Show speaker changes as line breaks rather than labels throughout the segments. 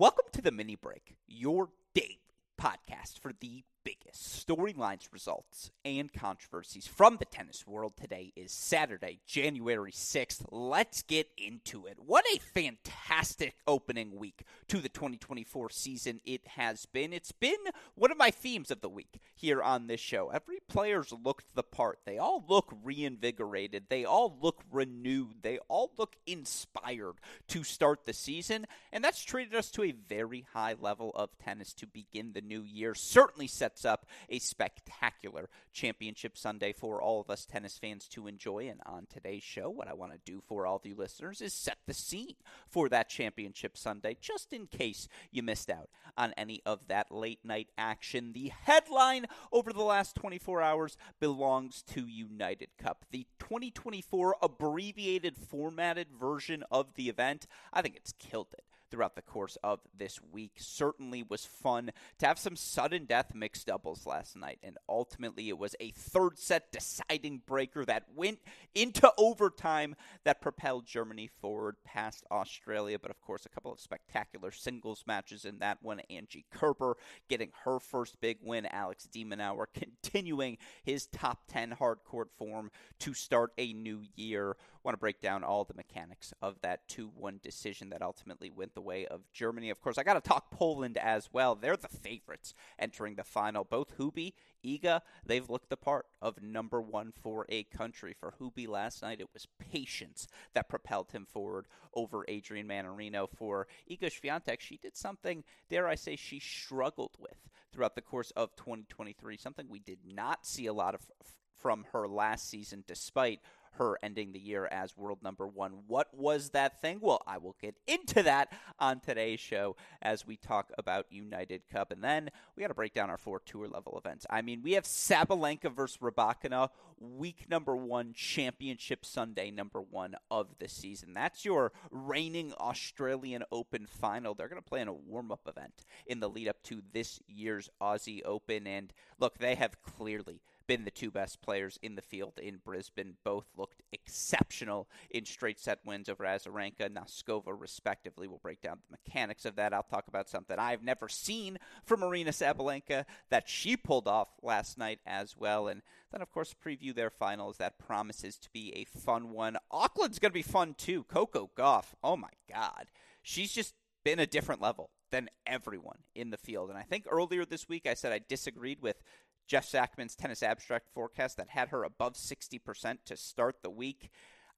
Welcome to the mini break, your daily podcast for the biggest storylines, results, and controversies from the tennis world. Today is Saturday, January 6th. Let's get into it. What a fantastic opening week to the 2024 season it has been. It's been one of my themes of the week here on this show. Every player's looked the part. They all look reinvigorated. They all look renewed. They all look inspired to start the season. And that's treated us to a very high level of tennis to begin the new year. Certainly set sets up a spectacular championship Sunday for all of us tennis fans to enjoy. And on today's show, what I want to do for all of you listeners is set the scene for that championship Sunday, just in case you missed out on any of that late night action. The headline over the last 24 hours belongs to United Cup, the 2024 abbreviated formatted version of the event. I think it's killed it throughout the course of this week. Certainly was fun to have some sudden death mixed doubles last night, and ultimately it was a third set deciding breaker that went into overtime that propelled Germany forward past Australia. But of course, a couple of spectacular singles matches in that one. Angie Kerber getting her first big win, Alex de Minaur continuing his top 10 hardcourt form to start a new year. Want to break down all the mechanics of that 2 1 decision that ultimately went the way of Germany. Of course, I got to talk Poland as well. They're the favorites entering the final. Both Hubie, Iga, they've looked the part of number one for a country. For Hubie last night, it was patience that propelled him forward over Adrian Mannarino. For Iga Swiatek, she did something, dare I say, she struggled with throughout the course of 2023, something we did not see a lot of from her last season, despite her ending the year as world number one. What was that thing? Well, I will get into that on today's show as we talk about United Cup. And then we got to break down our four tour level events. I mean, we have Sabalenka versus Rybakina, week number one, championship Sunday number one of the season. That's your reigning Australian Open final. They're going to play in a warm up event in the lead up to this year's Aussie Open. And look, they have clearly been the two best players in the field in Brisbane. Both looked exceptional in straight set wins over Azarenka and Noskova, respectively. We'll break down the mechanics of that. I'll talk about something I've never seen from Aryna Sabalenka that she pulled off last night as well. And then, of course, preview their finals. That promises to be a fun one. Auckland's going to be fun too. Coco Gauff, oh my God. She's just been a different level than everyone in the field. And I think earlier this week I said I disagreed with Jeff Sackmann's tennis abstract forecast that had her above 60% to start the week.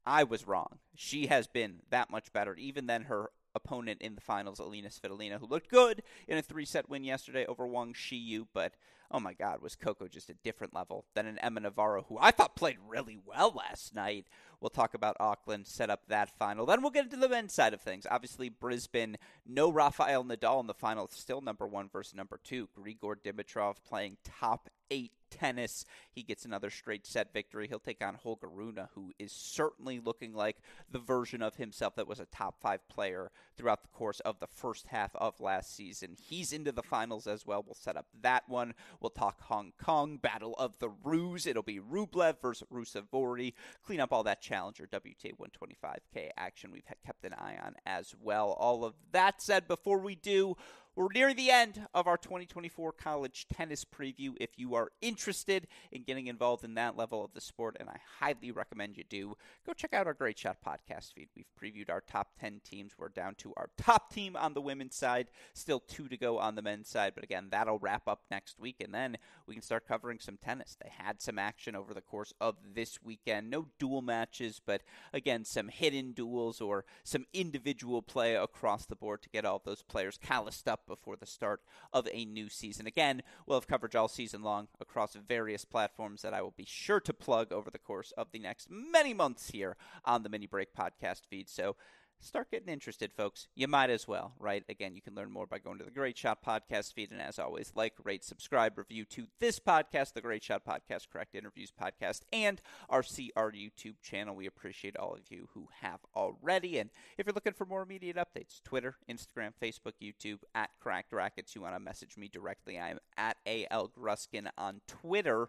I was wrong. She has been that much better, even than her opponent in the finals, Alina Svitolina, who looked good in a three set win yesterday over Wang Shiyu, but oh my God, was Coco just a different level than an Emma Navarro, who I thought played really well last night. We'll talk about Auckland, set up that final. Then we'll get into the men's side of things. Obviously, Brisbane, no Rafael Nadal in the final, still number one versus number two. Grigor Dimitrov playing top eight tennis. He gets another straight set victory. He'll take on Holger Rune, who is certainly looking like the version of himself that was a top five player throughout the course of the first half of last season. He's into the finals as well. We'll set up that one. We'll talk Hong Kong, Battle of the Ruse. It'll be Rublev versus Ruusuvuori. Clean up all that Challenger WTA 125K action we've kept an eye on as well. All of that said, before we do, we're nearing the end of our 2024 college tennis preview. If you are interested in getting involved in that level of the sport, and I highly recommend you do, go check out our Great Shot podcast feed. We've previewed our top 10 teams. We're down to our top team on the women's side, still two to go on the men's side. But again, that'll wrap up next week, and then we can start covering some tennis. They had some action over the course of this weekend. No dual matches, but again, some hidden duels or some individual play across the board to get all those players calloused up before the start of a new season. Again, we'll have coverage all season long across various platforms that I will be sure to plug over the course of the next many months here on the Mini Break podcast feed. So start getting interested, folks. You might as well, right? Again, you can learn more by going to the Great Shot Podcast feed. And as always, like, rate, subscribe, review to this podcast, the Great Shot Podcast, Correct Interviews Podcast, and our CR YouTube channel. We appreciate all of you who have already. And if you're looking for more immediate updates, Twitter, Instagram, Facebook, YouTube, at Cracked Racquets. You want to message me directly, I am at AL Gruskin on Twitter.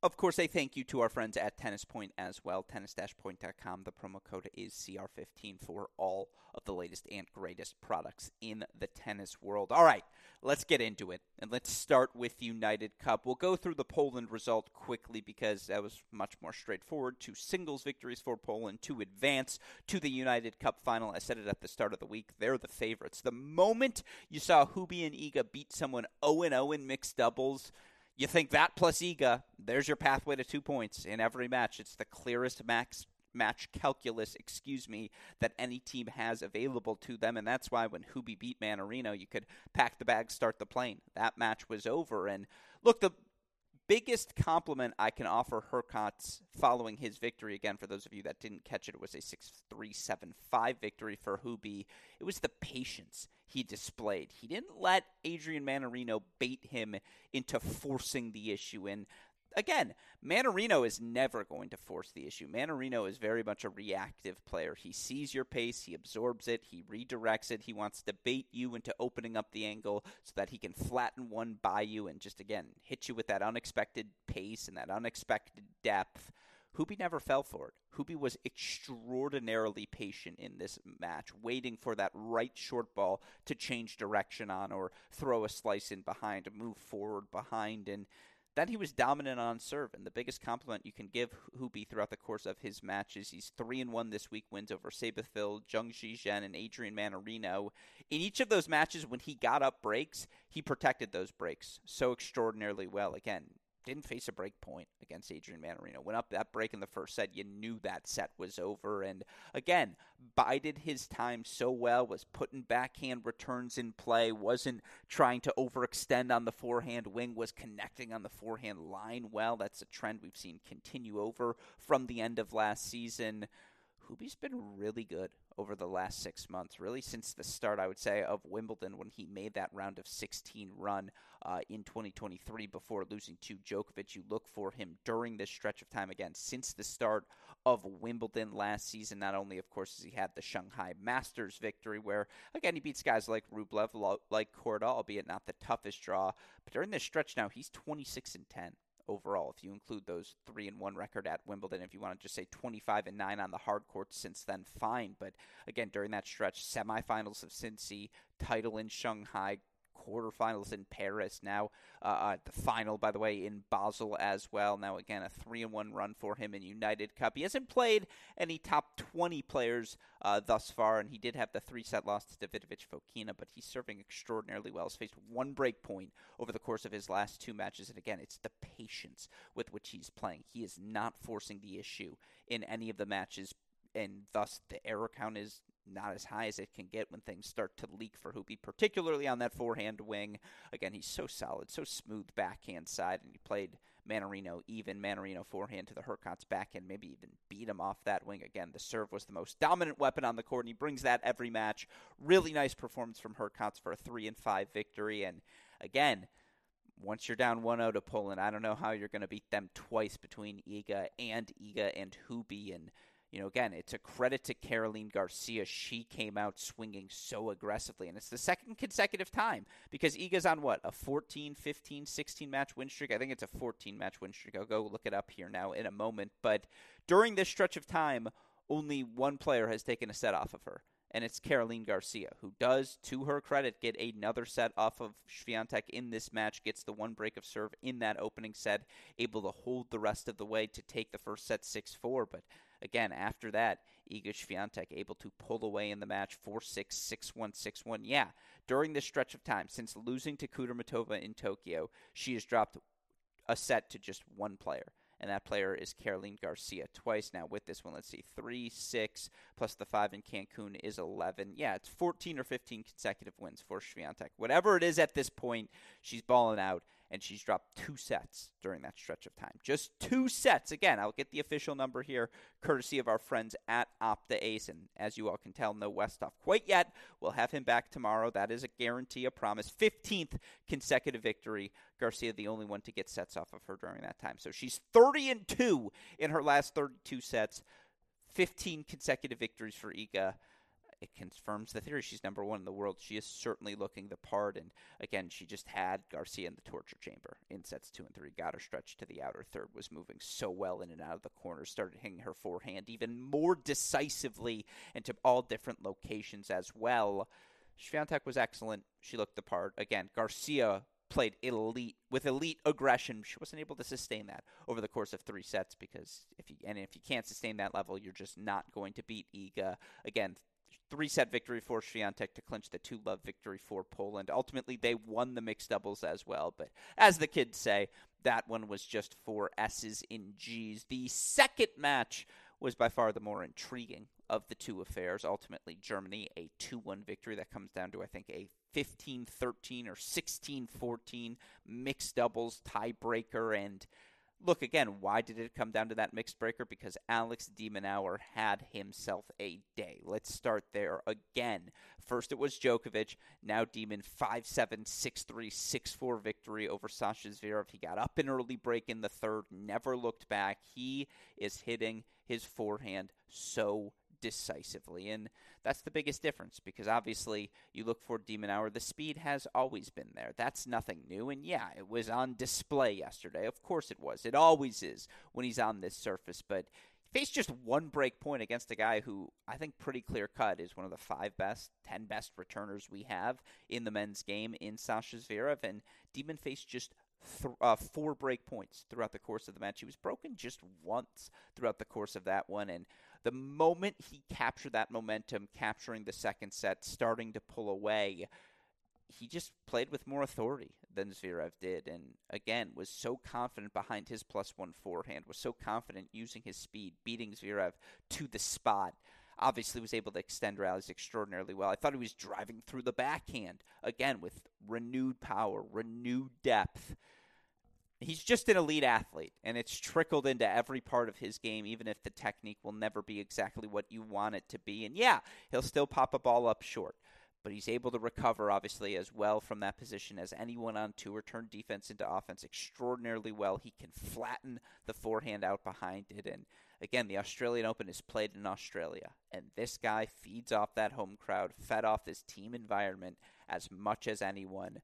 Of course, a thank you to our friends at Tennis Point as well. Tennis-point.com. The promo code is CR15 for all of the latest and greatest products in the tennis world. All right, let's get into it. And let's start with United Cup. We'll go through the Poland result quickly because that was much more straightforward. Two singles victories for Poland to advance to the United Cup final. I said it at the start of the week. They're the favorites. The moment you saw Hubie and Iga beat someone 0-0 in mixed doubles – you think that plus Iga, there's your pathway to two points in every match. It's the clearest max match calculus, excuse me, that any team has available to them, and that's why when Hubie beat Mannarino, you could pack the bag, start the plane. That match was over, and look, the biggest compliment I can offer Hurkacz following his victory, again, for those of you that didn't catch it, it was a 6 3 7 5 victory for Hubie. It was the patience he displayed. He didn't let Adrian Mannarino bait him into forcing the issue. And again, Mannarino is never going to force the issue. Mannarino is very much a reactive player. He sees your pace, he absorbs it, he redirects it. He wants to bait you into opening up the angle so that he can flatten one by you and just, again, hit you with that unexpected pace and that unexpected depth. Hubie never fell for it. Hubie was extraordinarily patient in this match, waiting for that right short ball to change direction on or throw a slice in behind, move forward behind, and then he was dominant on serve, and the biggest compliment you can give Hubie throughout the course of his matches, he's three and one this week, wins over Seyboth Wild, Zheng Zhizhen, and Adrian Mannarino. In each of those matches, when he got up breaks, he protected those breaks so extraordinarily well. Again, didn't face a break point against Adrian Mannarino. Went up that break in the first set. You knew that set was over. And again, bided his time so well, was putting backhand returns in play, wasn't trying to overextend on the forehand wing, was connecting on the forehand line well. That's a trend we've seen continue over from the end of last season. Hubie's been really good over the last six months, really since the start, I would say, of Wimbledon when he made that round of 16 run uh, in 2023 before losing to Djokovic. You look for him during this stretch of time again since the start of Wimbledon last season. Not only, of course, has he had the Shanghai Masters victory, where again he beats guys like Rublev, like Korda, albeit not the toughest draw. But during this stretch now, he's 26 and 10 overall. If you include those three and one record at Wimbledon, if you want to just say 25 and nine on the hard court since then, fine. But again, during that stretch, semifinals of Cincy, title in Shanghai, quarterfinals in Paris. Now, uh, uh, the final, by the way, in Basel as well. Now, again, a three and one run for him in United Cup. He hasn't played any top 20 players uh, thus far, and he did have the three set loss to Davidovich Fokina, but he's serving extraordinarily well. He's faced one break point over the course of his last two matches, and again, it's the patience with which he's playing. He is not forcing the issue in any of the matches and thus the error count is not as high as it can get when things start to leak for Hubie, particularly on that forehand wing. Again, he's so solid, so smooth backhand side, and he played Mannarino even. Mannarino forehand to the Hurkacz backhand, maybe even beat him off that wing. Again, the serve was the most dominant weapon on the court, and he brings that every match. Really nice performance from Hurkacz for a 3 and 5 victory. And again, once you're down 1-0 to Poland, I don't know how you're going to beat them twice between Iga and Iga and Hubie and you know, again, it's a credit to Caroline Garcia. She came out swinging so aggressively. And it's the second consecutive time because Iga's on what, a 14, 15, 16 match win streak? I think it's a 14 match win streak. I'll go look it up here now in a moment. But during this stretch of time, only one player has taken a set off of her. And it's Caroline Garcia, who does, to her credit, get another set off of Swiatek in this match, gets the one break of serve in that opening set, able to hold the rest of the way to take the first set 6 4. But Again, after that, Iga Swiatek able to pull away in the match 4 6, 6 1, 6 1. Yeah, during this stretch of time, since losing to Kudermetova in Tokyo, she has dropped a set to just one player. And that player is Caroline Garcia twice now with this one. Let's see, 3 6 plus the 5 in Cancun is 11. Yeah, it's 14 or 15 consecutive wins for Swiatek. Whatever it is at this point, she's balling out and she's dropped two sets during that stretch of time. Just two sets. Again, I'll get the official number here, courtesy of our friends at Opta Ace. And as you all can tell, no Westhoff quite yet. We'll have him back tomorrow. That is a guarantee, a promise. 15th consecutive victory. Garcia, the only one to get sets off of her during that time. So she's 30 and 2 in her last 32 sets. 15 consecutive victories for Iga it confirms the theory. She's number one in the world. She is certainly looking the part. And again, she just had Garcia in the torture chamber in sets two and three. Got her stretched to the outer third. Was moving so well in and out of the corners. Started hitting her forehand even more decisively into all different locations as well. Swiatek was excellent. She looked the part. Again, Garcia played elite with elite aggression. She wasn't able to sustain that over the course of three sets because if you and if you can't sustain that level, you're just not going to beat Iga. Again, three set victory for Swiatek to clinch the two love victory for Poland. Ultimately, they won the mixed doubles as well. But as the kids say, that one was just four S's in G's. The second match was by far the more intriguing of the two affairs. Ultimately, Germany, a 2 1 victory that comes down to, I think, a 15 13 or 16 14 mixed doubles tiebreaker. And look again, why did it come down to that mixed breaker? Because Alex de Minaur had himself a day. Let's start there again. First it was Djokovic, now Demon 5-7, 6-3, 6-4 victory over Sasha Zverev. He got up an early break in the third, never looked back. He is hitting his forehand so decisively. And that's the biggest difference because obviously you look for de Minaur, the speed has always been there. That's nothing new. And yeah, it was on display yesterday. Of course it was. It always is when he's on this surface. But faced just one break point against a guy who I think pretty clear cut is one of the five best, ten best returners we have in the men's game in Sasha Zverev. And Demon faced just th- uh, four break points throughout the course of the match. He was broken just once throughout the course of that one. And the moment he captured that momentum, capturing the second set, starting to pull away, he just played with more authority than Zverev did, and again was so confident behind his plus one forehand, was so confident using his speed, beating Zverev to the spot. Obviously, was able to extend rallies extraordinarily well. I thought he was driving through the backhand again with renewed power, renewed depth he's just an elite athlete, and it's trickled into every part of his game, even if the technique will never be exactly what you want it to be. And yeah, he'll still pop a ball up short, but he's able to recover, obviously, as well from that position as anyone on tour, turn defense into offense extraordinarily well. He can flatten the forehand out behind it. And again, the Australian Open is played in Australia, and this guy feeds off that home crowd, fed off his team environment as much as anyone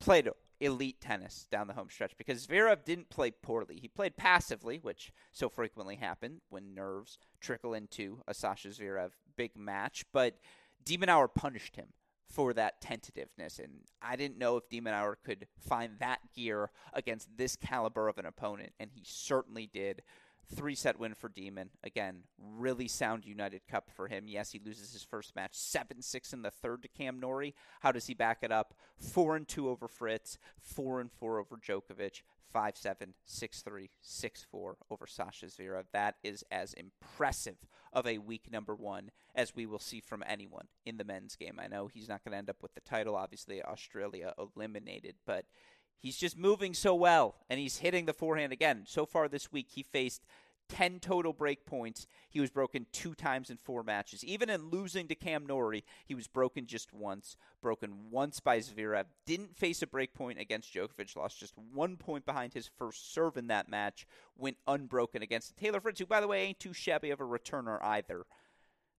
played elite tennis down the home stretch because Zverev didn't play poorly. He played passively, which so frequently happen when nerves trickle into a Sasha Zverev big match. But de Minaur punished him for that tentativeness, and I didn't know if de Minaur could find that gear against this caliber of an opponent, and he certainly did. Three set win for Demon. Again, really sound United Cup for him. Yes, he loses his first match 7 6 in the third to Cam Norrie. How does he back it up? 4 and 2 over Fritz, 4 and 4 over Djokovic, 5 7, 6 3, 6 4 over Sasha Zverev. That is as impressive of a week number one as we will see from anyone in the men's game. I know he's not going to end up with the title. Obviously, Australia eliminated, but He's just moving so well, and he's hitting the forehand again. So far this week, he faced 10 total break points. He was broken two times in four matches. Even in losing to Cam Norrie, he was broken just once. Broken once by Zverev. Didn't face a break point against Djokovic. Lost just one point behind his first serve in that match. Went unbroken against Taylor Fritz, who, by the way, ain't too shabby of a returner either.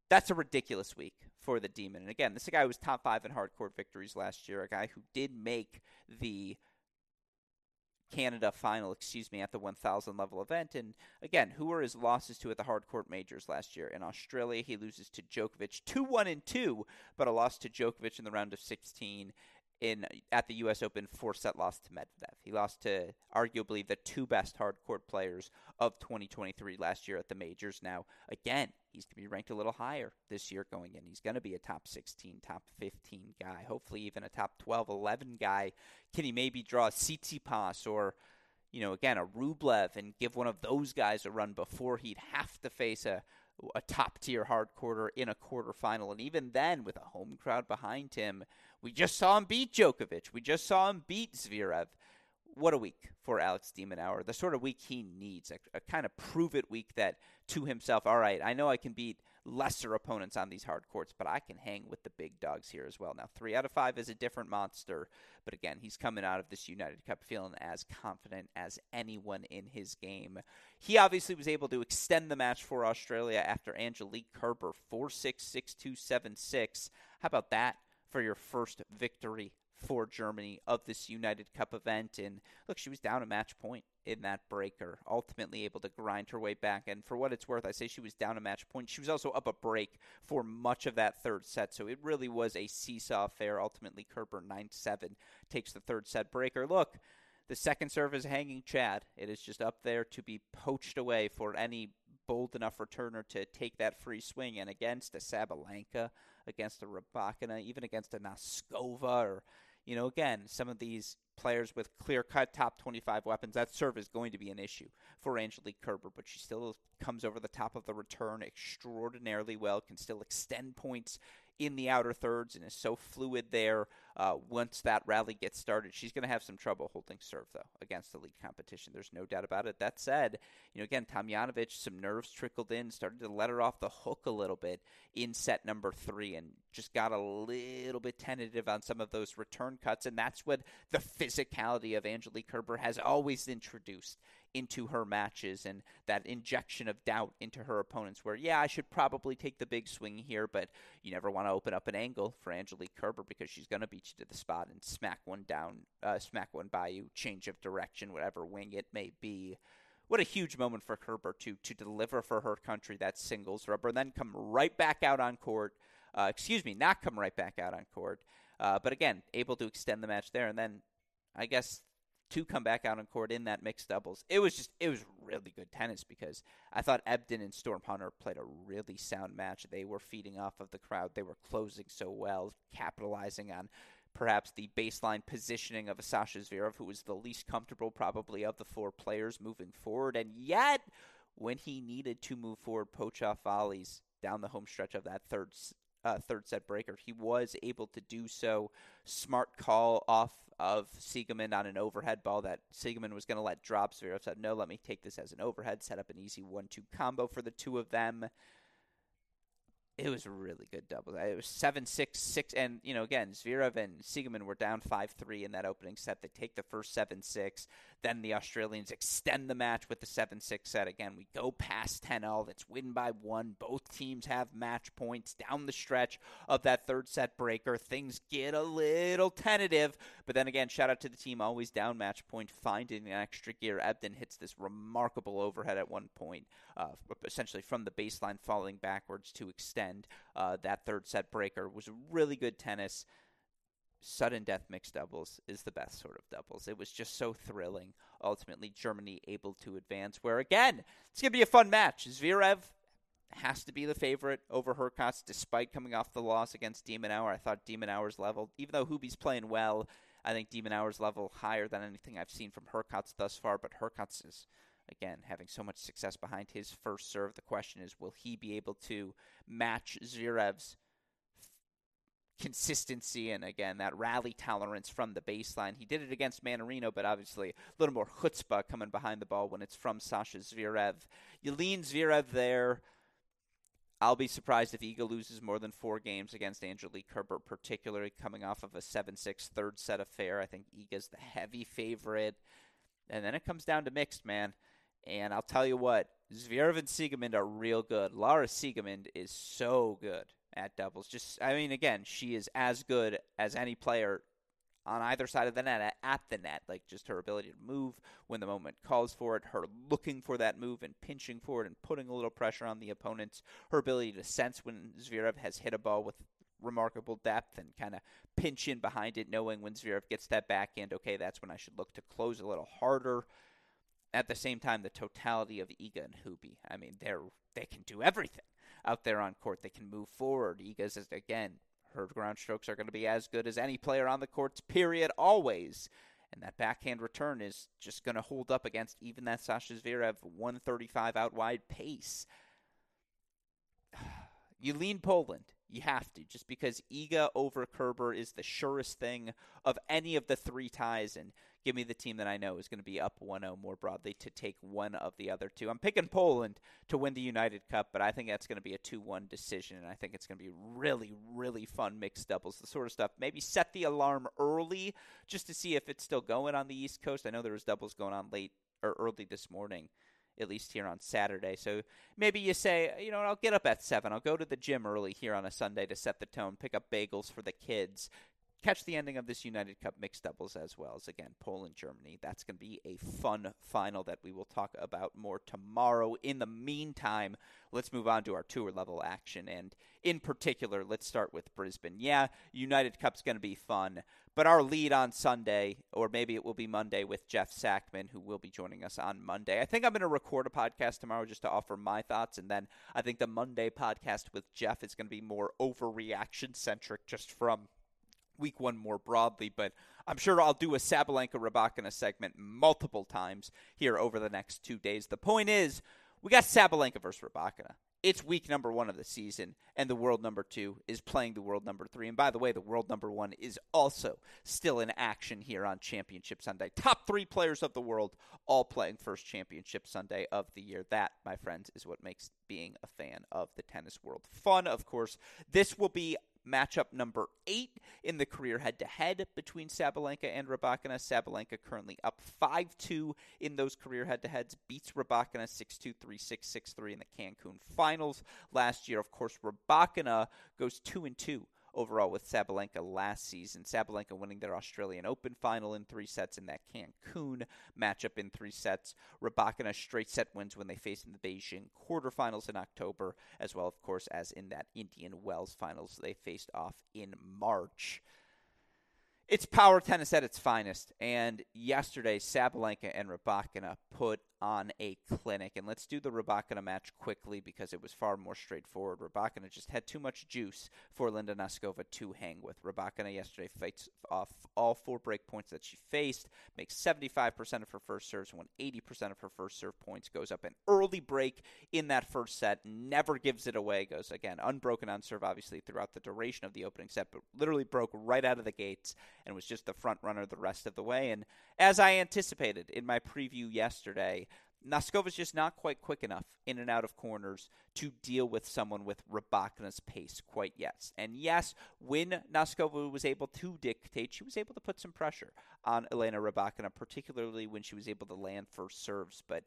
That's a ridiculous week for the Demon. And again, this is a guy who was top five in hardcourt victories last year. A guy who did make the Canada final, excuse me, at the 1000 level event. And again, who were his losses to at the hardcourt majors last year? In Australia, he loses to Djokovic 2 1 and 2, but a loss to Djokovic in the round of 16 in at the U.S. Open four set loss to Medvedev. He lost to arguably the two best hardcourt players of 2023 last year at the majors. Now, again, he's going to be ranked a little higher this year going in. He's going to be a top 16, top 15 guy, hopefully even a top 12, 11 guy. Can he maybe draw a Tsitsipas or, you know, again, a Rublev and give one of those guys a run before he'd have to face a a top tier hard quarter in a quarterfinal. And even then, with a home crowd behind him, we just saw him beat Djokovic. We just saw him beat Zverev. What a week for Alex de Minaur. The sort of week he needs, a, a kind of prove it week that to himself, all right, I know I can beat lesser opponents on these hard courts, but I can hang with the big dogs here as well. Now, three out of five is a different monster, but again, he's coming out of this United Cup feeling as confident as anyone in his game. He obviously was able to extend the match for Australia after Angelique Kerber 4 6 6 2 7 6. How about that for your first victory for Germany of this United Cup event. And look, she was down a match point in that breaker, ultimately able to grind her way back. And for what it's worth, I say she was down a match point. She was also up a break for much of that third set. So it really was a seesaw affair. Ultimately, Kerber 9 7 takes the third set breaker. Look, the second serve is hanging Chad. It is just up there to be poached away for any bold enough returner to take that free swing. And against a Sabalenka, against a Rybakina, even against a Noskova or you know, again, some of these players with clear cut top 25 weapons, that serve is going to be an issue for Angelique Kerber, but she still comes over the top of the return extraordinarily well, can still extend points in the outer thirds and is so fluid there. Uh, once that rally gets started, she's going to have some trouble holding serve though against the league competition. There's no doubt about it. That said, you know again, Tomljanovic, some nerves trickled in, started to let her off the hook a little bit in set number three, and just got a little bit tentative on some of those return cuts, and that's what the physicality of Angelique Kerber has always introduced into her matches and that injection of doubt into her opponents where yeah I should probably take the big swing here but you never want to open up an angle for Angelique Kerber because she's going to beat you to the spot and smack one down uh, smack one by you change of direction whatever wing it may be. What a huge moment for Kerber to to deliver for her country that singles rubber and then come right back out on court uh, excuse me not come right back out on court uh, but again able to extend the match there and then I guess to come back out on court in that mixed doubles. It was just it was really good tennis because I thought Ebden and Storm Hunter played a really sound match. They were feeding off of the crowd. They were closing so well, capitalizing on perhaps the baseline positioning of a Sasha Zverev, who was the least comfortable probably of the four players moving forward. And yet, when he needed to move forward, poach off volleys down the home stretch of that third uh, third set breaker. He was able to do so. Smart call off of Siegemund on an overhead ball that Siegemund was going to let drop. Zverev said, no, let me take this as an overhead, set up an easy 1 2 combo for the two of them it was a really good double. It was seven six six, and you know again, Zverev and Siegemund were down five three in that opening set. They take the first seven six, then the Australians extend the match with the seven six set. Again, we go past 10-0. It's win by one. Both teams have match points down the stretch of that third set breaker. Things get a little tentative, but then again, shout out to the team always down match point, finding an extra gear. Ebden hits this remarkable overhead at one point, uh, essentially from the baseline, falling backwards to extend. Uh, that third set breaker was really good tennis. Sudden death mixed doubles is the best sort of doubles. It was just so thrilling. Ultimately, Germany able to advance. Where again, it's gonna be a fun match. Zverev has to be the favorite over Hurkacz, despite coming off the loss against de Minaur. I thought de Minaur's level, even though Hubie's playing well, I think de Minaur's level higher than anything I've seen from Hurkacz thus far. But Hurkacz is again, having so much success behind his first serve. The question is, will he be able to match Zverev's consistency and again that rally tolerance from the baseline? He did it against Mannarino, but obviously a little more chutzpah coming behind the ball when it's from Sasha Zverev. You lean Zverev there. I'll be surprised if Iga loses more than four games against Angelique Kerber, particularly coming off of a 7 6 third set affair. I think Iga's the heavy favorite. And then it comes down to mixed, man. And I'll tell you what, Zverev and Siegemund are real good. Laura Siegemund is so good at doubles. Just, I mean, again, she is as good as any player on either side of the net at the net. Like just her ability to move when the moment calls for it, her looking for that move and pinching for it and putting a little pressure on the opponents, her ability to sense when Zverev has hit a ball with remarkable depth and kind of pinch in behind it, knowing when Zverev gets that backhand, okay, that's when I should look to close a little harder at the same time, the totality of Iga and Hubie. I mean, they're they can do everything out there on court. They can move forward. Iga's is again, her ground strokes are going to be as good as any player on the courts. Period. Always. And that backhand return is just going to hold up against even that Sasha Zverev 135 out wide pace. You lean Poland You have to, just because Iga over Kerber is the surest thing of any of the three ties, and give me the team that I know is going to be up 1-0 more broadly to take one of the other two. I'm picking Poland to win the United Cup, but I think that's going to be a 2-1 decision, and I think it's going to be really, really fun mixed doubles, the sort of stuff. Maybe set the alarm early just to see if it's still going on the East Coast. I know there was doubles going on late or early this morning at least here on Saturday. So maybe you say, you know, I'll get up at 7. I'll go to the gym early here on a Sunday to set the tone, pick up bagels for the kids, catch the ending of this United Cup mixed doubles as well as again Poland Germany. That's going to be a fun final that we will talk about more tomorrow. In the meantime, let's move on to our tour level action and in particular, let's start with Brisbane. Yeah, United Cup's going to be fun, but our lead on Sunday or maybe it will be Monday with Jeff Sackmann who will be joining us on Monday. I think I'm going to record a podcast tomorrow just to offer my thoughts and then I think the Monday podcast with Jeff is going to be more overreaction centric just from week one more broadly, but I'm sure I'll do a Sabalenka Rybakina segment multiple times here over the next two days. The point is, we got Sabalenka versus Rybakina. It's week number one of the season, and the world number two is playing the world number three. And by the way, the world number one is also still in action here on Championship Sunday. Top three players of the world all playing first Championship Sunday of the year. That, my friends, is what makes being a fan of the tennis world fun. Of course, this will be matchup number eight in the career head to head between Sabalenka and Rybakina. Sabalenka currently up 5 2 in those career head to heads, beats Rybakina 6 2, 3 6, 6 3 in the Cancun finals last year. Of course, Rybakina goes 2 and 2 overall with Sabalenka last season. Sabalenka winning their Australian Open final in three sets in that Cancun matchup in three sets. Rybakina straight set wins when they faced in the Beijing quarterfinals in October, as well, of course, as in that Indian Wells finals they faced off in March. It's power tennis at its finest, and yesterday Sabalenka and Rybakina put on a clinic. And let's do the Rybakina match quickly because it was far more straightforward. Rybakina just had too much juice for Linda Noskova to hang with. Rybakina yesterday fights off all four break points that she faced, makes 75% of her first serves, won 80% of her first serve points, goes up an early break in that first set, never gives it away, goes again unbroken on serve, obviously, throughout the duration of the opening set, but literally broke right out of the gates and was just the front runner the rest of the way. And as I anticipated in my preview yesterday, Noskova's just not quite quick enough in and out of corners to deal with someone with Rybakina's pace quite yet. And yes, when Noskova was able to dictate, she was able to put some pressure on Elena Rybakina, particularly when she was able to land first serves. But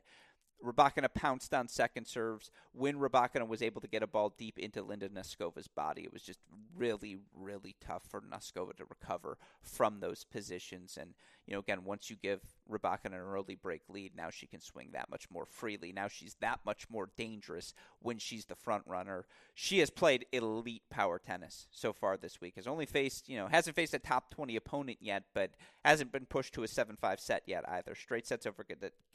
Rybakina pounced on second serves. When Rybakina was able to get a ball deep into Linda Noskova's body, it was just really, really tough for Noskova to recover from those positions. And, you know, again, once you give Rybakina an early break lead, now she can swing that much more freely. Now she's that much more dangerous when she's the front runner. She has played elite power tennis so far this week. Has only faced, you know, hasn't faced a top 20 opponent yet, but hasn't been pushed to a 7-5 set yet either. Straight sets over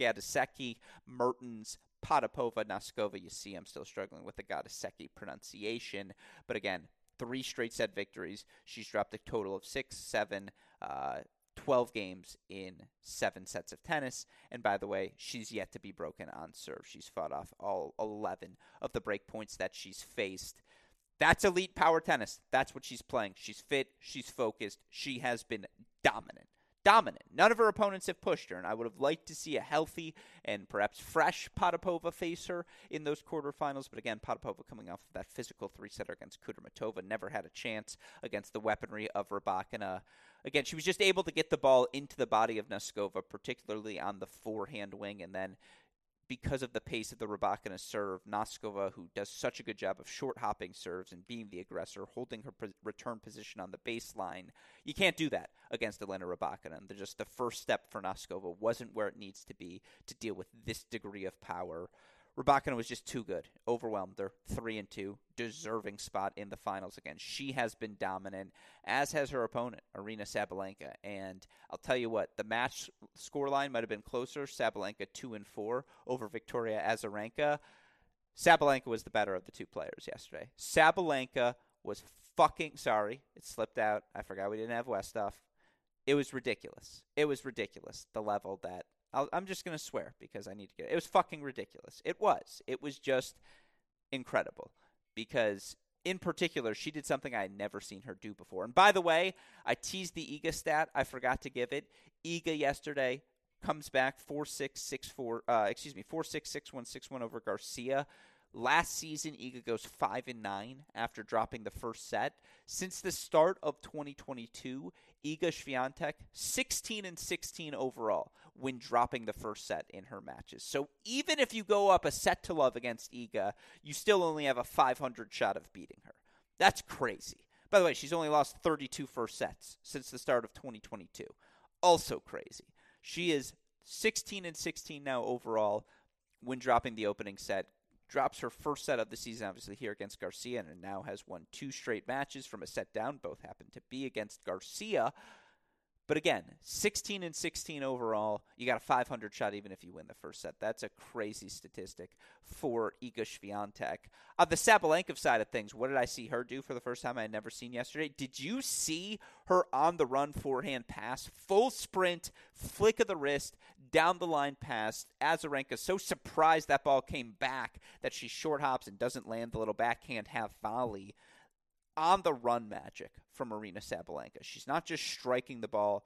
Gadisecki, Mertens, Potapova, Noskova. You see, I'm still struggling with the Gadisecki pronunciation, but again, three straight set victories. She's dropped a total of six, seven, uh, 12 games in seven sets of tennis. And by the way, she's yet to be broken on serve. She's fought off all 11 of the break points that she's faced. That's elite power tennis. That's what she's playing. She's fit, she's focused, she has been dominant dominant. None of her opponents have pushed her, and I would have liked to see a healthy and perhaps fresh Potapova face her in those quarterfinals. But again, Potapova coming off of that physical three setter against Kudermetova never had a chance against the weaponry of Rybakina. Again, she was just able to get the ball into the body of Noskova, particularly on the forehand wing, and then because of the pace of the Rybakina serve, Noskova, who does such a good job of short hopping serves and being the aggressor, holding her return position on the baseline, you can't do that against Elena Rybakina. And just the first step for Noskova wasn't where it needs to be to deal with this degree of power. Rybakina was just too good, overwhelmed her. Three and two, deserving spot in the finals again. She has been dominant, as has her opponent, Aryna Sabalenka. And I'll tell you what, the match scoreline might have been closer. Sabalenka two and four over Victoria Azarenka. Sabalenka was the better of the two players yesterday. Sabalenka was fucking sorry. It slipped out. I forgot we didn't have Westoff. It was ridiculous. It was ridiculous. The level that i am just going to swear because I need to get it. It was fucking ridiculous. It was. It was just incredible because in particular, she did something I had never seen her do before. And by the way, I teased the Iga stat. I forgot to give it. Iga yesterday comes back four six six four. Uh, excuse me, four six six one six one over Garcia. Last season, Iga goes five and nine after dropping the first set. Since the start of 2022, Iga Swiatek 16 and 16 overall when dropping the first set in her matches. So even if you go up a set to love against Iga, you still only have a 500 shot of beating her. That's crazy. By the way, she's only lost 32 first sets since the start of 2022. Also crazy. She is 16 and 16 now overall when dropping the opening set drops her first set of the season, obviously, here against Garcia, and now has won two straight matches from a set down. Both happen to be against Garcia. But again, 16 and 16 overall. You got a 500 shot even if you win the first set. That's a crazy statistic for Iga Swiatek. On the Sabalenka side of things, what did I see her do for the first time I had never seen yesterday? Did you see her on the run forehand pass, full sprint, flick of the wrist, down the line pass? Azarenka so surprised that ball came back that she short hops and doesn't land the little backhand half volley on the run magic from Marina Sabalenka. She's not just striking the ball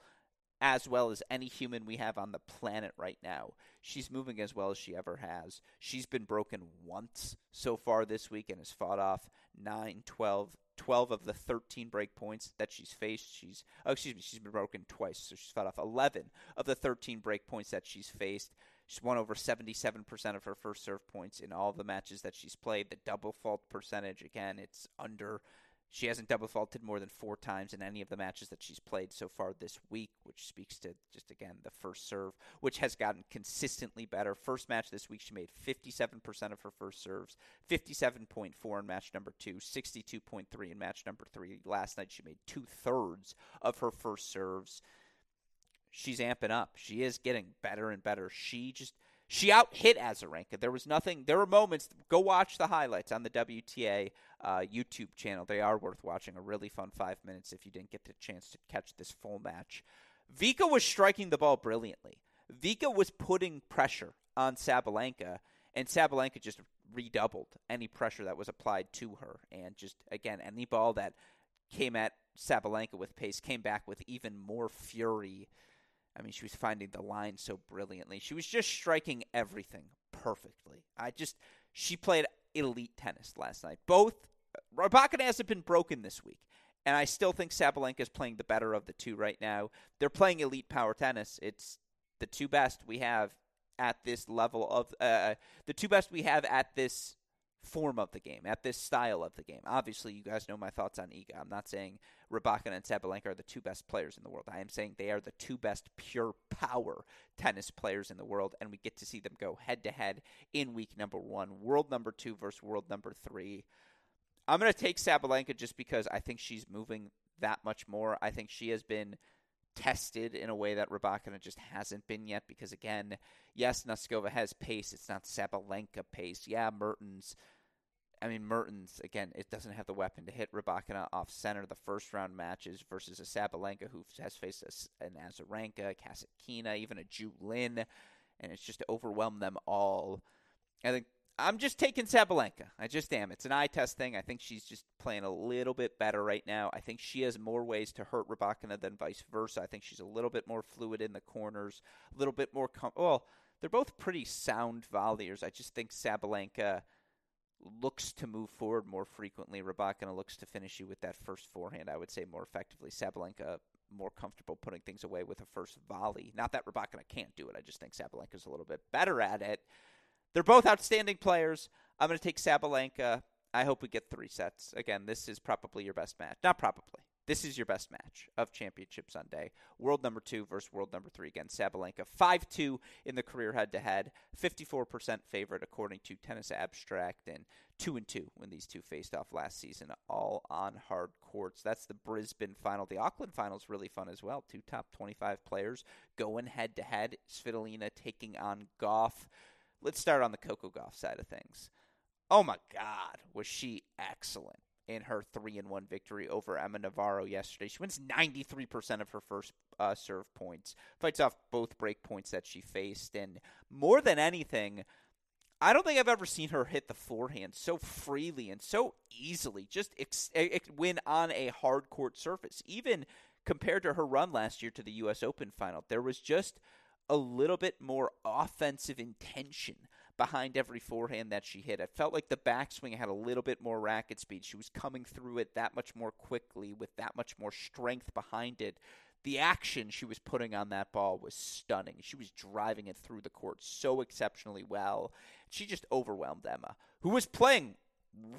as well as any human we have on the planet right now. She's moving as well as she ever has. She's been broken once so far this week and has fought off 9, 12, 12 of the 13 break points that she's faced. She's oh, excuse me, she's been broken twice, so she's fought off 11 of the 13 break points that she's faced. She's won over 77% of her first serve points in all the matches that she's played. The double fault percentage again, it's under she hasn't double faulted more than four times in any of the matches that she's played so far this week, which speaks to just again the first serve, which has gotten consistently better. First match this week, she made 57% of her first serves, 57.4 in match number two, 62.3 in match number three. Last night, she made two thirds of her first serves. She's amping up. She is getting better and better. She just she out hit Azarenka. There was nothing. There were moments. Go watch the highlights on the WTA uh, YouTube channel. They are worth watching. A really fun five minutes if you didn't get the chance to catch this full match. Vika was striking the ball brilliantly. Vika was putting pressure on Sabalenka, and Sabalenka just redoubled any pressure that was applied to her. And just again, any ball that came at Sabalenka with pace came back with even more fury I mean, she was finding the line so brilliantly. She was just striking everything perfectly. I just she played elite tennis last night. Both Rybakina hasn't been broken this week, and I still think Sabalenka is playing the better of the two right now. They're playing elite power tennis. It's the two best we have at this level of uh, the two best we have at this form of the game, at this style of the game. Obviously, you guys know my thoughts on Iga. I'm not saying Rybakina and Sabalenka are the two best players in the world. I am saying they are the two best pure power tennis players in the world, and we get to see them go head to head in week number one, world number two versus world number three. I'm going to take Sabalenka just because I think she's moving that much more. I think she has been tested in a way that Rybakina just hasn't been yet. Because again, yes, Noskova has pace. It's not Sabalenka pace. Yeah, Mertens I mean, Mertens, again, it doesn't have the weapon to hit Rybakina off center the first round matches versus a Sabalenka who has faced a, an Azarenka, Kasatkina, even a Ju and it's just to overwhelm them all. I think I'm just taking Sabalenka. I just am. It's an eye test thing. I think she's just playing a little bit better right now. I think she has more ways to hurt Rybakina than vice versa. I think she's a little bit more fluid in the corners, a little bit more. Com- well, they're both pretty sound volleyers. I just think Sabalenka – looks to move forward more frequently. Rybakina looks to finish you with that first forehand, I would say, more effectively. Sabalenka more comfortable putting things away with a first volley. Not that Rybakina can't do it. I just think Sabalenka's a little bit better at it. They're both outstanding players. I'm going to take Sabalenka. I hope we get three sets. Again, this is probably your best match. Not probably. This is your best match of Championship Sunday. World number two versus world number three against Sabalenka. 5 2 in the career head to head. 54% favorite according to Tennis Abstract, and 2 and 2 when these two faced off last season, all on hard courts. That's the Brisbane final. The Auckland final is really fun as well. Two top 25 players going head to head. Svitolina taking on Gauff. Let's start on the Coco Gauff side of things. Oh my God, was she excellent in her three and one victory over Emma Navarro yesterday. She wins 93% of her first uh, serve points, fights off both break points that she faced, and more than anything, I don't think I've ever seen her hit the forehand so freely and so easily, just ex- ex- win on a hard court surface. Even compared to her run last year to the U.S. Open final, there was just a little bit more offensive intention behind every forehand that she hit. I felt like the backswing had a little bit more racket speed. She was coming through it that much more quickly with that much more strength behind it the action she was putting on that ball was stunning. She was driving it through the court so exceptionally well. She just overwhelmed Emma, who was playing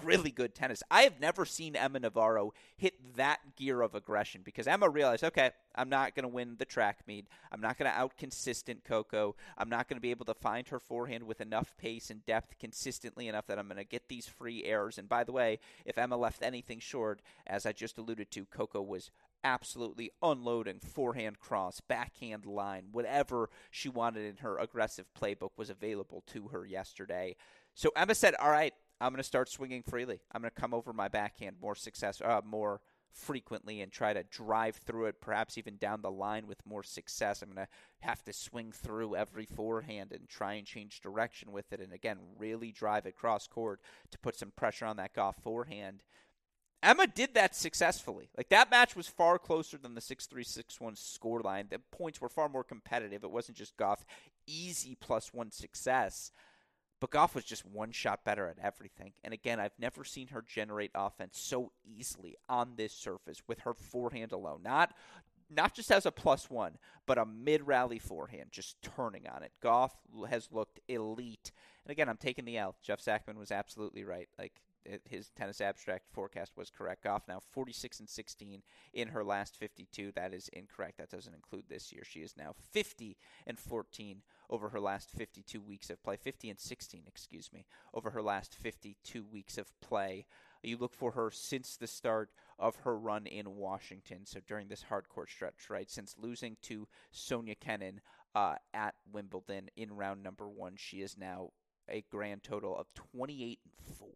really good tennis. I have never seen Emma Navarro hit that gear of aggression because Emma realized, okay, I'm not going to win the track meet. I'm not going to out consistent Coco. I'm not going to be able to find her forehand with enough pace and depth consistently enough that I'm going to get these free errors. And by the way, if Emma left anything short, as I just alluded to, Coco was absolutely unloading forehand cross, backhand line, whatever she wanted in her aggressive playbook was available to her yesterday. So Emma said, "All right, I'm going to start swinging freely. I'm going to come over my backhand more success, uh, more frequently, and try to drive through it, perhaps even down the line with more success. I'm going to have to swing through every forehand and try and change direction with it, and again, really drive it cross court to put some pressure on that Gauff forehand." Emma did that successfully. Like that match was far closer than the 6-3 6-1 scoreline. The points were far more competitive. It wasn't just Gauff easy plus 1 success. But Gauff was just one shot better at everything. And again, I've never seen her generate offense so easily on this surface with her forehand alone. Not not just as a plus one, but a mid rally forehand, just turning on it. Gauff has looked elite. And again, I'm taking the L. Jeff Sackmann was absolutely right. Like his tennis abstract forecast was correct. Gauff now 46 and 16 in her last 52. That is incorrect. That doesn't include this year. She is now 50 and 14 over her last 52 weeks of play. 50 and 16, excuse me, over her last 52 weeks of play. You look for her since the start of her run in Washington. So during this hardcore stretch, right, since losing to Sofia Kenin uh, at Wimbledon in round number one, she is now a grand total of 28 and 4.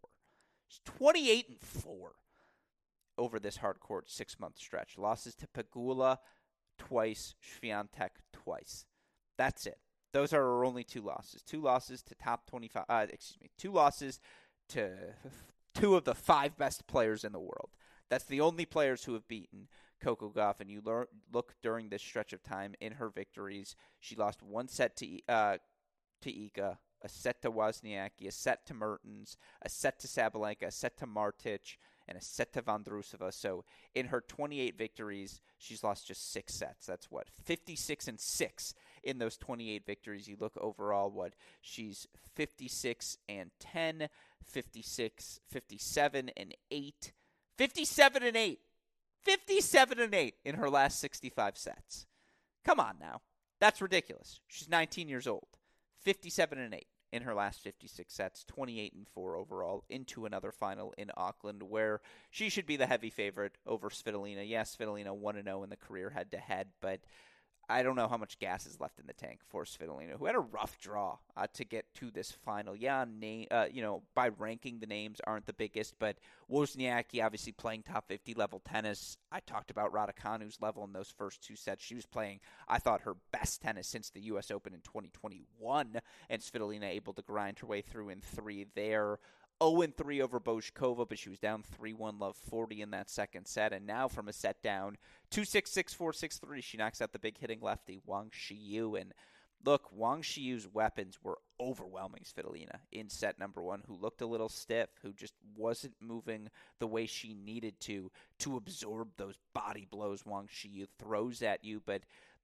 28 and 4 over this hard court six month stretch. Losses to Pegula twice, Swiatek twice. That's it. Those are her only two losses. Two losses to top 25, uh, excuse me, two losses to two of the five best players in the world. That's the only players who have beaten Coco Gauff. And you look during this stretch of time in her victories, she lost one set to uh, to Iga, a set to Wozniacki, a set to Mertens, a set to Sabalenka, a set to Martic, and a set to Vondrousova. So in her 28 victories, she's lost just six sets. That's what 56 and six in those 28 victories. You look overall, what she's 56 and 10, 56, 57 and eight, 57 and eight, 57 and eight in her last 65 sets. Come on now, that's ridiculous. She's 19 years old. 57 and 8 in her last 56 sets, 28 and 4 overall, into another final in Auckland, where she should be the heavy favorite over Svitolina. Yes, Svitolina 1 0 in the career head to head, but I don't know how much gas is left in the tank for Svitolina, who had a rough draw uh, to get to this final. Yeah, name, uh, you know, by ranking the names aren't the biggest, but Wozniacki obviously playing top 50 level tennis. I talked about Raducanu's level in those first two sets. She was playing, I thought, her best tennis since the U.S. Open in 2021, and Svitolina able to grind her way through in three there. 0 3 over Bouzkova, but she was down 3 1 love 40 in that second set. And now from a set down 2 6 6 4 6 3, she knocks out the big hitting lefty, Wang Xiyu. And look, Wang Xiyu's weapons were overwhelming Svitolina in set number one, who looked a little stiff, who just wasn't moving the way she needed to to absorb those body blows Wang Xiyu throws at you. But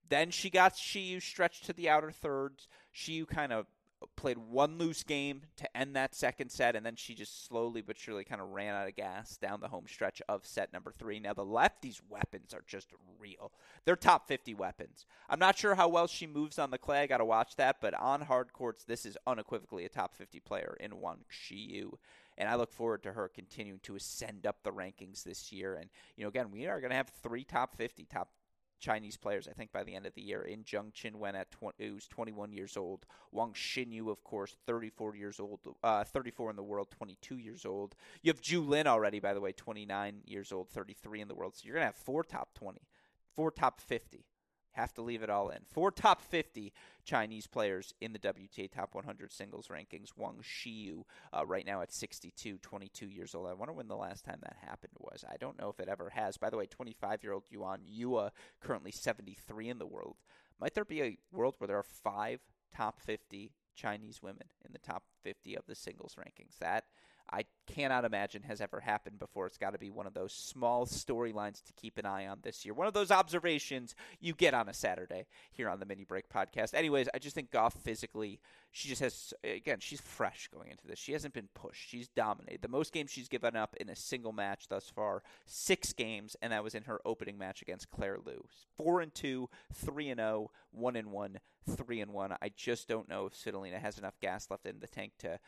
then she got Xiyu stretched to the outer thirds. Xiyu kind of played one loose game to end that second set, and then she just slowly but surely kind of ran out of gas down the home stretch of set number three. Now, the lefties' weapons are just real. They're top 50 weapons. I'm not sure how well she moves on the clay. I got to watch that, but on hard courts, this is unequivocally a top 50 player in Wang Xiyu. And I look forward to her continuing to ascend up the rankings this year. And, you know, again, we are going to have three top 50, top Chinese players, I think, by the end of the year. In Jung Chin Qinwen at 20, who's 21 years old. Wang Xinyu, of course, 34 years old, uh, 34 in the world, 22 years old. You have Zhu Lin already, by the way, 29 years old, 33 in the world. So you're going to have four top 20, four top 50 have to leave it all in. Four top 50 Chinese players in the WTA Top 100 singles rankings. Wang Xiyu, uh, right now at 62, 22 years old. I wonder when the last time that happened was. I don't know if it ever has. By the way, 25 year old Yuan Yue, currently 73 in the world. Might there be a world where there are five top 50 Chinese women in the top 50 of the singles rankings? That I cannot imagine has ever happened before. It's got to be one of those small storylines to keep an eye on this year. One of those observations you get on a Saturday here on the Mini Break podcast. Anyways, I just think Gauff physically, she just has, again, she's fresh going into this. She hasn't been pushed. She's dominated. The most games she's given up in a single match thus far, six games, and that was in her opening match against Claire Liu. Four and two, three and oh, one and one, three and one. I just don't know if Svitolina has enough gas left in the tank to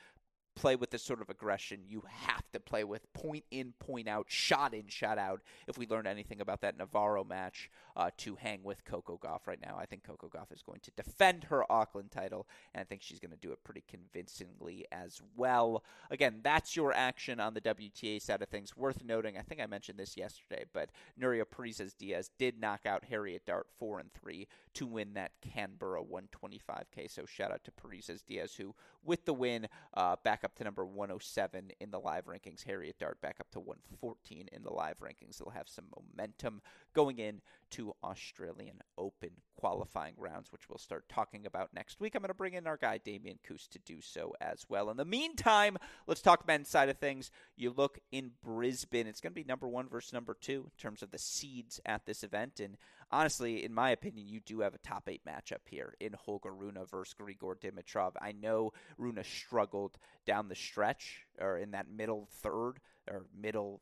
play with this sort of aggression you have to play with point in, point out, shot in, shot out. If we learn anything about that Navarro match uh, to hang with Coco Gauff right now, I think Coco Gauff is going to defend her Auckland title, and I think she's going to do it pretty convincingly as well. Again, that's your action on the WTA side of things. Worth noting, I think I mentioned this yesterday, but Nuria Parrizas Diaz did knock out Harriet Dart 4 and 3 to win that Canberra 125K. So shout out to Parrizas Diaz, who, with the win, uh, back back up to number 107 in the live rankings. Harriet Dart back up to 114 in the live rankings. They'll have some momentum going in to Australian Open qualifying rounds, which we'll start talking about next week. I'm going to bring in our guy Damian Coos to do so as well. In the meantime, let's talk men's side of things. You look in Brisbane; it's going to be number one versus number two in terms of the seeds at this event, and honestly, in my opinion, you do have a top eight matchup here in Holger Rune versus Grigor Dimitrov. I know Rune struggled down the stretch or in that middle third or middle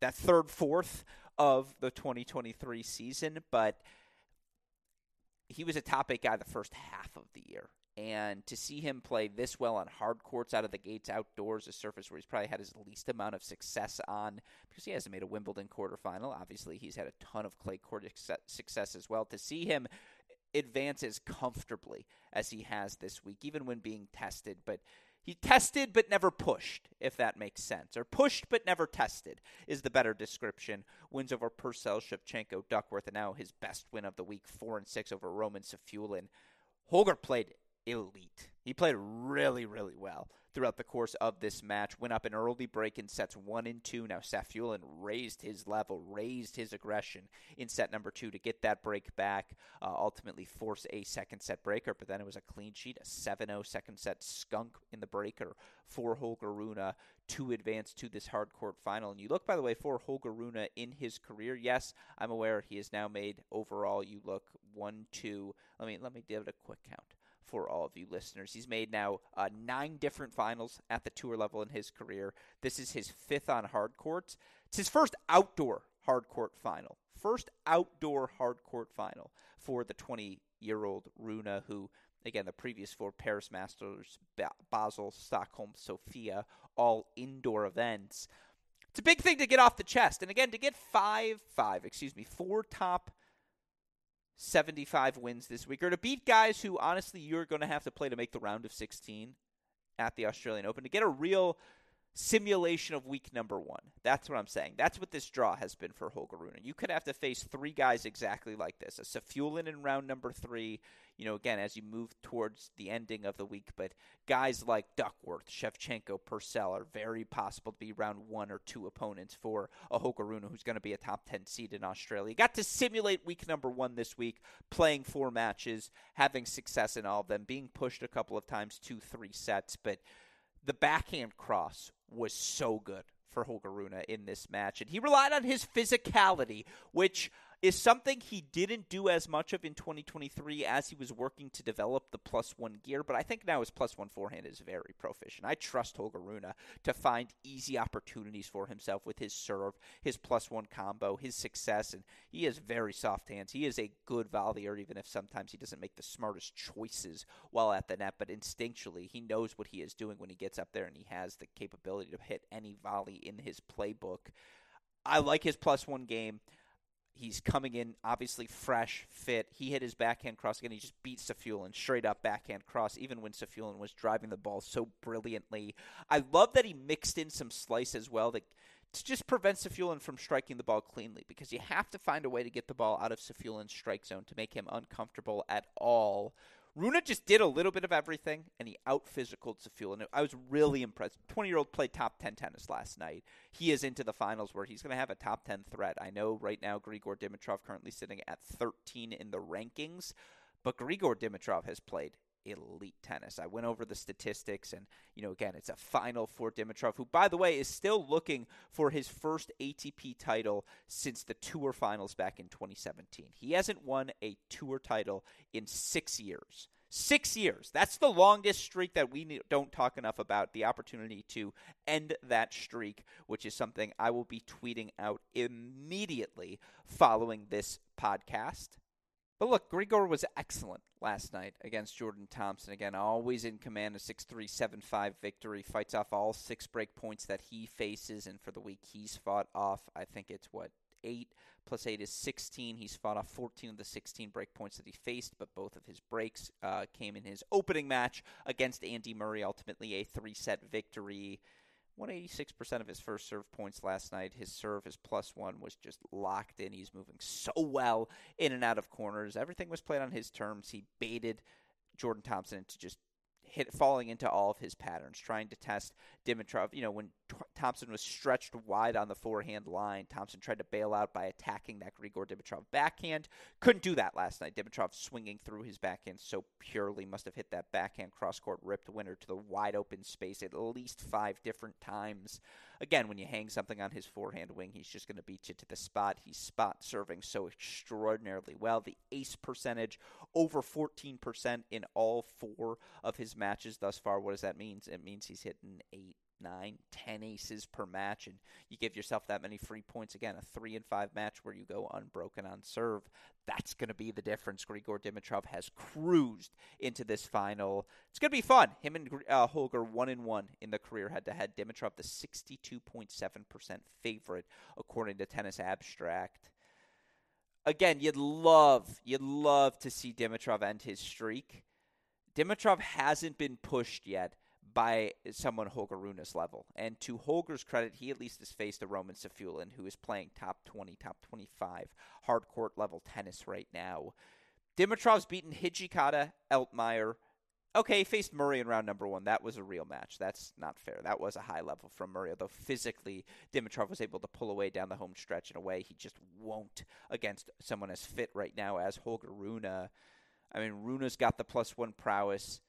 that third fourth of the 2023 season, but he was a top eight guy the first half of the year. And to see him play this well on hard courts out of the gates, outdoors, a surface where he's probably had his least amount of success on, because he hasn't made a Wimbledon quarterfinal. Obviously, he's had a ton of clay court success as well. To see him advance as comfortably as he has this week, even when being tested, but he tested but never pushed, if that makes sense. Or pushed but never tested is the better description. Wins over Purcell, Shevchenko, Duckworth, and now his best win of the week, four and six over Roman Safiullin. Holger played elite. He played really, really well throughout the course of this match. Went up an early break in sets one and two. Now Safiullin raised his level, raised his aggression in set number two to get that break back, uh, ultimately force a second set breaker. But then it was a clean sheet, a 7 0 second set skunk in the breaker for Holger Rune to advance to this hard court final. And you look, by the way, for Holger Rune in his career. Yes, I'm aware he has now made overall. You look one, two. Let me let me give it a quick count for all of you listeners. He's made now uh, nine different finals at the tour level in his career. This is his fifth on hard courts. It's his first outdoor hard court final. First outdoor hard court final for the 20 year old Rune, who, again, the previous four Paris Masters, Basel, Stockholm, Sofia, all indoor events. It's a big thing to get off the chest. And again, to get five, five, excuse me, four top 75 wins this week, or to beat guys who honestly you're going to have to play to make the round of 16 at the Australian Open to get a real simulation of week number one. That's what I'm saying. That's what this draw has been for Holger Rune. You could have to face three guys exactly like this. A Safiullin in round number three, you know, again, as you move towards the ending of the week, but guys like Duckworth, Shevchenko, Purcell are very possible to be round one or two opponents for a Holger Rune who's going to be a top 10 seed in Australia. Got to simulate week number one this week, playing four matches, having success in all of them, being pushed a couple of times, two, three sets, but the backhand cross was so good for Holger Rune in this match. And he relied on his physicality, which is something he didn't do as much of in 2023 as he was working to develop the plus one gear. But I think now his plus one forehand is very proficient. I trust Holger Rune to find easy opportunities for himself with his serve, his plus one combo, his success. And he has very soft hands. He is a good volleyer, even if sometimes he doesn't make the smartest choices while at the net. But instinctually, he knows what he is doing when he gets up there and he has the capability to hit any volley in his playbook. I like his plus one game. He's coming in obviously fresh, fit. He hit his backhand cross again. He just beat Safiullin straight up backhand cross, even when Safiullin was driving the ball so brilliantly. I love that he mixed in some slice as well that to just prevent Safiullin from striking the ball cleanly because you have to find a way to get the ball out of Safiullin's strike zone to make him uncomfortable at all. Rune just did a little bit of everything, and he out physicaled Safiullin. I was really impressed. 20 year old played top 10 tennis last night. He is into the finals where he's going to have a top 10 threat. I know right now Grigor Dimitrov currently sitting at 13 in the rankings, but Grigor Dimitrov has played elite tennis. I went over the statistics, and you know, again, it's a final for Dimitrov, who, by the way, is still looking for his first ATP title since the Tour Finals back in 2017. He hasn't won a Tour title in six years. Six years. That's the longest streak that we don't talk enough about. The opportunity to end that streak, which is something I will be tweeting out immediately following this podcast. But look, Grigor was excellent last night against Jordan Thompson. Again, always in command, a 6 3 7 5 victory. Fights off all six break points that he faces, and for the week he's fought off, I think it's what, 8 plus 8 is 16. He's fought off 14 of the 16 break points that he faced, but both of his breaks uh, came in his opening match against Andy Murray, ultimately a three set victory. 186% of his first serve points last night. His serve, his plus one, was just locked in. He's moving so well in and out of corners. Everything was played on his terms. He baited Jordan Thompson into just hit falling into all of his patterns, trying to test Dimitrov. You know, when T- Thompson was stretched wide on the forehand line, Thompson tried to bail out by attacking that Grigor Dimitrov backhand. Couldn't do that last night. Dimitrov swinging through his backhand so purely must have hit that backhand cross court ripped winner to the wide open space at least five different times. Again, when you hang something on his forehand wing, he's just going to beat you to the spot. He's spot serving so extraordinarily well. The ace percentage over 14% in all four of his matches thus far. What does that mean? It means he's hitting eight, nine, ten aces per match, and you give yourself that many free points. Again, a three and five match where you go unbroken on serve. That's going to be the difference. Grigor Dimitrov has cruised into this final. It's going to be fun. Him and uh, Holger one and one in the career head to head. Dimitrov the sixty two point seven percent favorite according to Tennis Abstract. Again, you'd love, you'd love to see Dimitrov end his streak. Dimitrov hasn't been pushed yet by someone Holger Rune's level. And to Holger's credit, he at least has faced a Roman Safiullin who is playing top 20, top 25 hard court level tennis right now. Dimitrov's beaten Hijikata, Altmaier. Okay, faced Murray in round number one. That was a real match. That's not fair. That was a high level from Murray, although physically Dimitrov was able to pull away down the home stretch in a way he just won't against someone as fit right now as Holger Rune. I mean, Rune's got the plus one prowess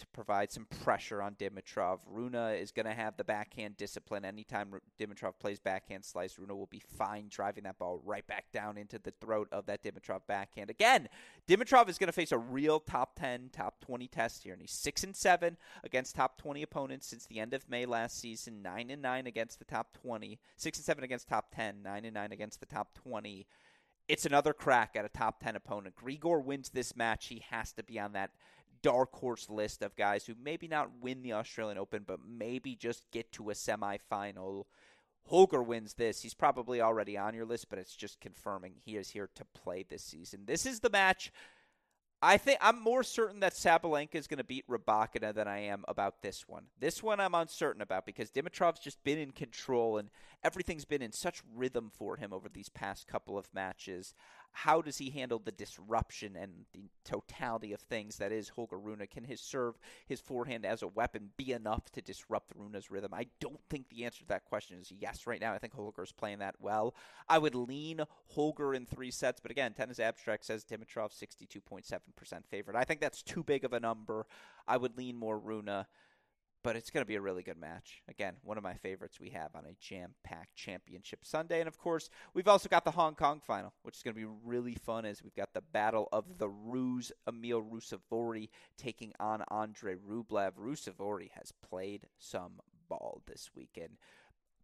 to provide some pressure on Dimitrov. Rune is going to have the backhand discipline. Anytime Dimitrov plays backhand slice, Rune will be fine driving that ball right back down into the throat of that Dimitrov backhand. Again, Dimitrov is going to face a real top 10, top 20 test here, and he's 6 and 7 against top 20 opponents since the end of May last season, 9 and 9 against the top 20, 6 and 7 against top 10, 9 and 9 against the top 20 it's another crack at a top 10 opponent. Grigor wins this match. He has to be on that dark horse list of guys who maybe not win the Australian Open, but maybe just get to a semifinal. Holger wins this. He's probably already on your list, but it's just confirming he is here to play this season. This is the match I think I'm more certain that Sabalenka is going to beat Rybakina than I am about this one. This one I'm uncertain about because Dimitrov's just been in control and everything's been in such rhythm for him over these past couple of matches. How does he handle the disruption and the totality of things that is Holger Rune? Can his serve, his forehand as a weapon be enough to disrupt Rune's rhythm? I don't think the answer to that question is yes right now. I think Holger's playing that well. I would lean Holger in three sets, but again, Tennis Abstract says Dimitrov 62.7% favorite. I think that's too big of a number. I would lean more Rune but it's going to be a really good match. Again, one of my favorites we have on a jam packed championship Sunday. And of course, we've also got the Hong Kong final, which is going to be really fun as we've got the battle of the Ruse Emil Ruusuvuori taking on Andre Rublev. Ruusuvuori has played some ball this weekend.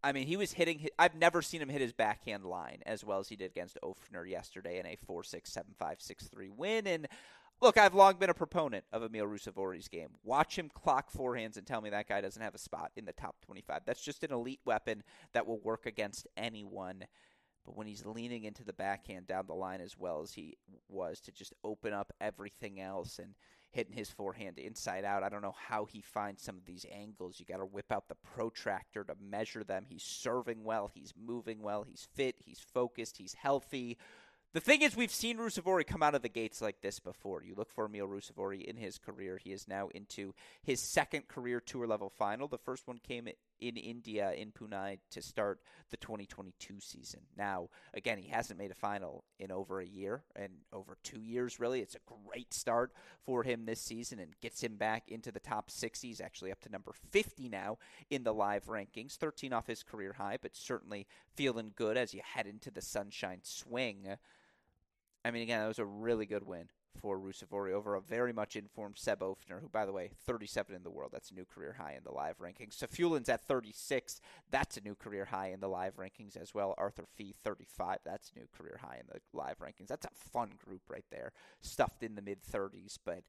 I mean, he was hitting. I've never seen him hit his backhand line as well as he did against Ofner yesterday in a 4 6, 7 5, 6 3 win. And Look, I've long been a proponent of Emil Ruusuvuori's game. Watch him clock forehands and tell me that guy doesn't have a spot in the top 25. That's just an elite weapon that will work against anyone. But when he's leaning into the backhand down the line as well as he was to just open up everything else and hitting his forehand inside out, I don't know how he finds some of these angles. You got to whip out the protractor to measure them. He's serving well, he's moving well, he's fit, he's focused, he's healthy. The thing is, we've seen Ruusuvuori come out of the gates like this before. You look for Emil Ruusuvuori in his career. He is now into his second career tour level final. The first one came in India, in Pune, to start the 2022 season. Now, again, he hasn't made a final in over a year and over two years, really. It's a great start for him this season and gets him back into the top 60. He's actually up to number 50 now in the live rankings, 13 off his career high, but certainly feeling good as you head into the sunshine swing. I mean, again, that was a really good win for Ruusuvuori over a very much informed Seb Ofner, who, by the way, 37 in the world. That's a new career high in the live rankings. Safiullin's at 36. That's a new career high in the live rankings as well. Arthur Fils, 35. That's a new career high in the live rankings. That's a fun group right there, stuffed in the mid 30s. But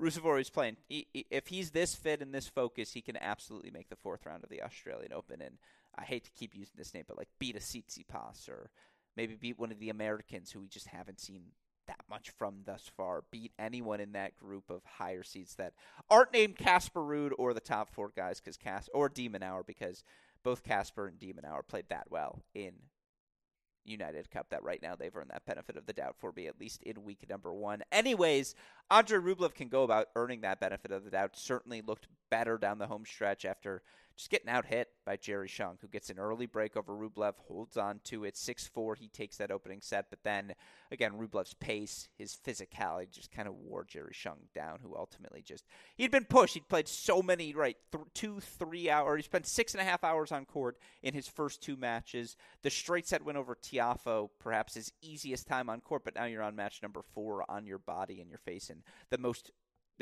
Ruusuvuori is playing. if he's this fit and this focus, he can absolutely make the fourth round of the Australian Open. And I hate to keep using this name, but like beat a Tsitsipas or maybe beat one of the Americans who we just haven't seen that much from thus far. Beat anyone in that group of higher seeds that aren't named Casper Ruud or the top four guys because Cas or de Minaur because both Casper and de Minaur played that well in United Cup that right now they've earned that benefit of the doubt for me at least in week number one. Anyways, Andre Rublev can go about earning that benefit of the doubt. Certainly looked better down the home stretch after just getting out hit by Jerry Shang, who gets an early break over Rublev, holds on to it 6 4. He takes that opening set, but then again, Rublev's pace, his physicality just kind of wore Jerry Shang down, who ultimately just, he'd been pushed. He'd played so many, right, th- two, three hours. He spent six and a half hours on court in his first two matches. The straight set win over Tiafoe, perhaps his easiest time on court, but now you're on match number four on your body and your face and the most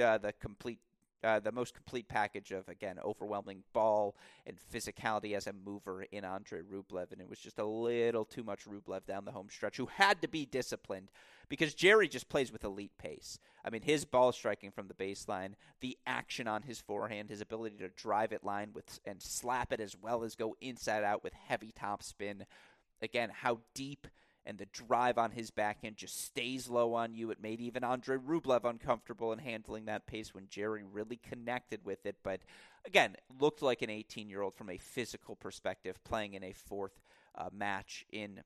uh, the complete uh, the most complete package of again overwhelming ball and physicality as a mover in Andre Rublev, and it was just a little too much Rublev down the home stretch, who had to be disciplined because Jerry just plays with elite pace. I mean, his ball striking from the baseline, the action on his forehand, his ability to drive it line with and slap it as well as go inside out with heavy topspin. Again, how deep and the drive on his backhand just stays low on you. It made even Andre Rublev uncomfortable in handling that pace when Jerry really connected with it. But again, looked like an 18 year old from a physical perspective, playing in a fourth uh, match in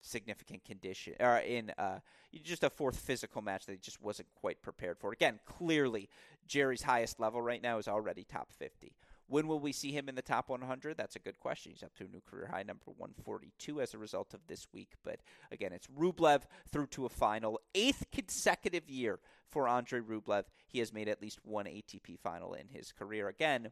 significant condition or in uh, just a fourth physical match that he just wasn't quite prepared for. Again, clearly Jerry's highest level right now is already top 50. When will we see him in the top 100? That's a good question. He's up to a new career high, number 142, as a result of this week. But again, it's Rublev through to a final. Eighth consecutive year for Andre Rublev. He has made at least one ATP final in his career. Again,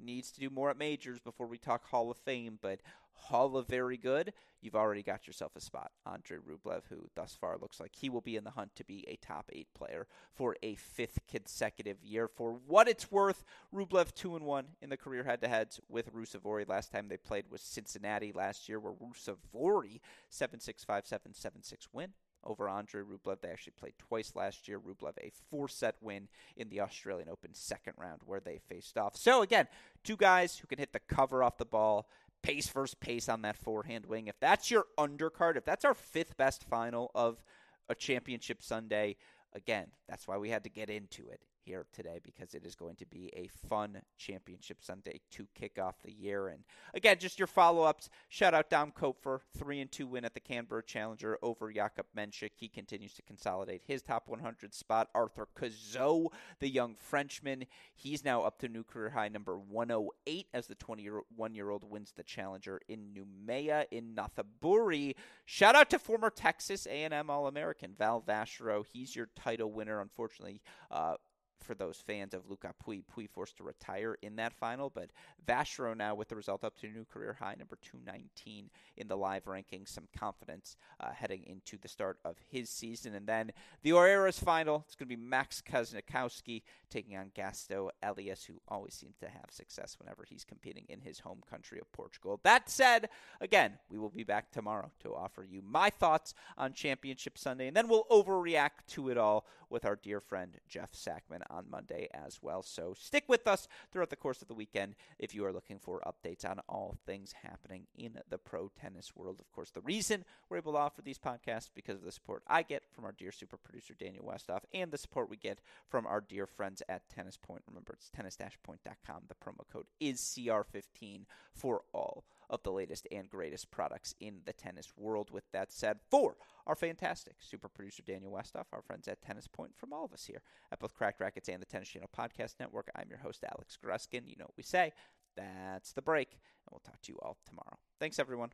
needs to do more at majors before we talk Hall of Fame, but Hall of Very Good, you've already got yourself a spot. Andre Rublev, who thus far looks like he will be in the hunt to be a top eight player for a fifth consecutive year. For what it's worth, Rublev two and one in the career head-to-heads with Ruusuvuori. Last time they played was Cincinnati last year, where Ruusuvuori seven six five seven seven six win over Andre Rublev. They actually played twice last year. Rublev a four set win in the Australian Open second round where they faced off. So again, two guys who can hit the cover off the ball pace versus pace on that forehand wing. If that's your undercard, if that's our fifth best final of a championship Sunday, again, that's why we had to get into it here today because it is going to be a fun championship Sunday to kick off the year. And again, just your follow ups. Shout out Dom Koepfer, three and two win at the Canberra Challenger over Jakub Mensik. He continues to consolidate his top 100 spot. Arthur Cazaux, the young Frenchman, he's now up to new career high number 108 as the 21 year old wins the Challenger in Noumea in Nonthaburi. Shout out to former Texas A&M All American Val Vacherot. He's your title winner. Unfortunately, uh, for those fans of Luca Pouille. Pouille forced to retire in that final, but Vacherot now with the result up to a new career high, number 219 in the live rankings. Some confidence uh, heading into the start of his season. And then the Oeiras final, it's going to be Max Kasnikowski taking on Gaston Elias, who always seems to have success whenever he's competing in his home country of Portugal. That said, again, we will be back tomorrow to offer you my thoughts on Championship Sunday, and then we'll overreact to it all with our dear friend Jeff Sackmann on Monday as well. So stick with us throughout the course of the weekend if you are looking for updates on all things happening in the pro tennis world. Of course, the reason we're able to offer these podcasts because of the support I get from our dear super producer Daniel Westoff and the support we get from our dear friends at Tennis Point. Remember, it's tennis-point.com. The promo code is CR15 for all of the latest and greatest products in the tennis world. With that said, for our fantastic super producer Daniel Westoff, our friends at Tennis Point, from all of us here at both Cracked Racquets and the Tennis Channel Podcast Network, I'm your host, Alex Gruskin. You know what we say. That's the break, and we'll talk to you all tomorrow. Thanks, everyone.